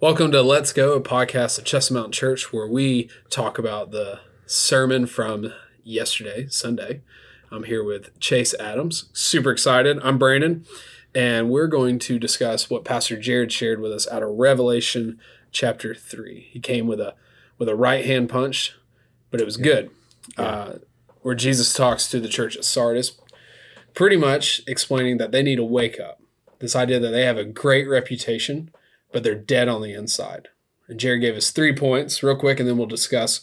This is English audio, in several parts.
Welcome to Let's Go, a podcast at Chestnut Mountain Church where we talk about the sermon from yesterday, Sunday. I'm here with Chase Adams. Super excited. I'm Brandon, and we're going to discuss what Pastor Jared shared with us out of Revelation chapter 3. He came with a with a right hand punch, but it was good. Uh, where Jesus talks to the church at Sardis, pretty much explaining that they need to wake up. This idea that they have a great reputation, but they're dead on the inside. And Jared gave us three points, real quick, and then we'll discuss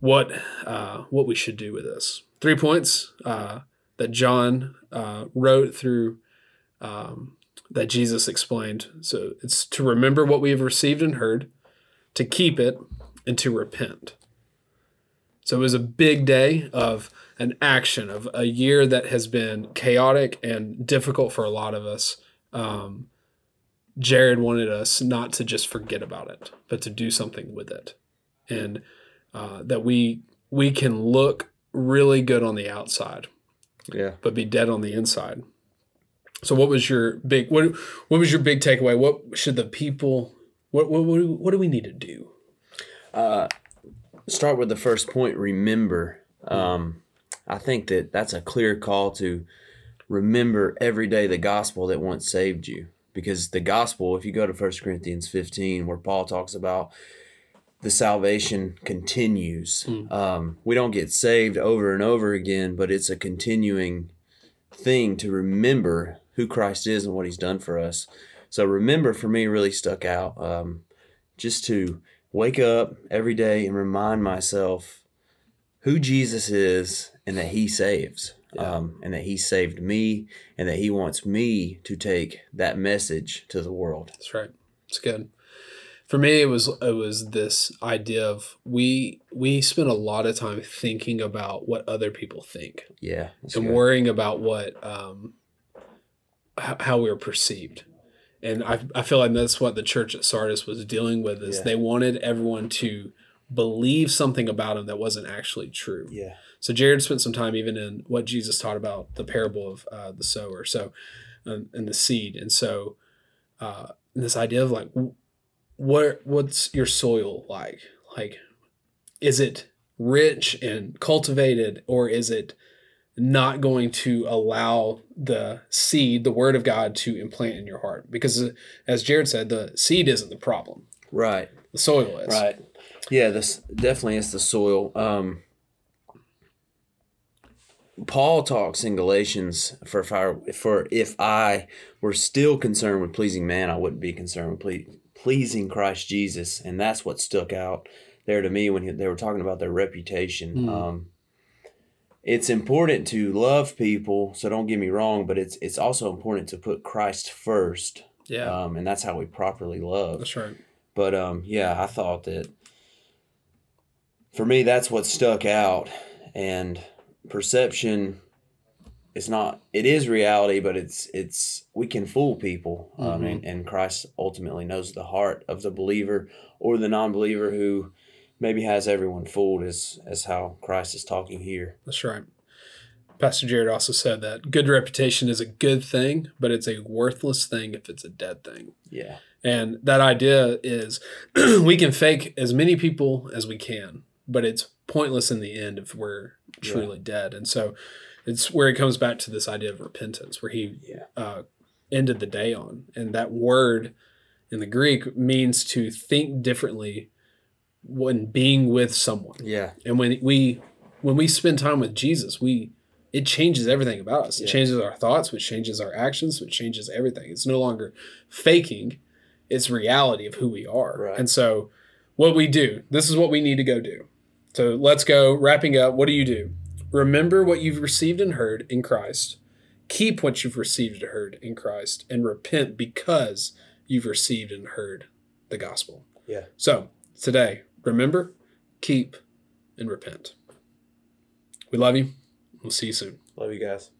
what uh, what we should do with this. Three points uh, that John uh, wrote through um, that Jesus explained. So it's to remember what we have received and heard, to keep it, and to repent. So it was a big day of an action of a year that has been chaotic and difficult for a lot of us. Um, Jared wanted us not to just forget about it, but to do something with it, and uh, that we we can look really good on the outside, Yeah. but be dead on the inside. So, what was your big what What was your big takeaway? What should the people what what what, do- what do we need to do? Uh, start with the first point. Remember. Um, I think that that's a clear call to remember every day the gospel that once saved you. Because the gospel, if you go to 1 Corinthians 15, where Paul talks about the salvation continues, um, we don't get saved over and over again, but it's a continuing thing to remember who Christ is and what he's done for us. So, remember for me really stuck out. Um, just to wake up every day and remind myself who Jesus is and that he saves. Um, and that he saved me and that he wants me to take that message to the world. That's right. It's good. For me, it was it was this idea of we we spend a lot of time thinking about what other people think Yeah. and good. worrying about what um how we are perceived. And I, I feel like that's what the church at Sardis was dealing with is Yeah. they wanted everyone to believe something about him that wasn't actually true. Yeah. So Jared spent some time even in what Jesus taught about the parable of uh, the sower, so um, and the seed, and so uh, this idea of like, what what's your soil like? Like, is it rich and cultivated, or is it not going to allow the seed, the word of God, to implant in your heart? Because uh, as Jared said, the seed isn't the problem; Right. the soil is. Right. Yeah, this definitely is the soil. Um, Paul talks in Galatians for if I for if I were still concerned with pleasing man, I wouldn't be concerned with ple- pleasing Christ Jesus, and that's what stuck out there to me when he- they were talking about their reputation. Mm. Um, it's important to love people, so don't get me wrong, but it's it's also important to put Christ first, Yeah, um, and that's how we properly love. that's right. But um, yeah, I thought that for me, that's what stuck out. And perception is not, it is reality, but it's, it's, we can fool people. Um, Mhm. and, and Christ ultimately knows the heart of the believer or the non believer who maybe has everyone fooled, as, as how Christ is talking here. That's right. Pastor Jared also said that good reputation is a good thing, but it's a worthless thing if it's a dead thing. Yeah. And that idea is we can fake as many people as we can, but it's pointless in the end if we're truly dead. And so it's where it comes back to this idea of repentance, where he Yeah. uh, ended the day on. And that word in the Greek means to think differently when being with someone Yeah. and when we when we spend time with jesus we it changes everything about us it Yeah. changes our thoughts which changes our actions which changes everything it's no longer faking it's reality of who we are Right. and so what we do this is what we need to go do so let's go wrapping up what do you do remember what you've received and heard in christ keep what you've received and heard in christ and repent because you've received and heard the gospel Yeah. so today, remember, keep, and repent. We love you. We'll see you soon. Love you guys.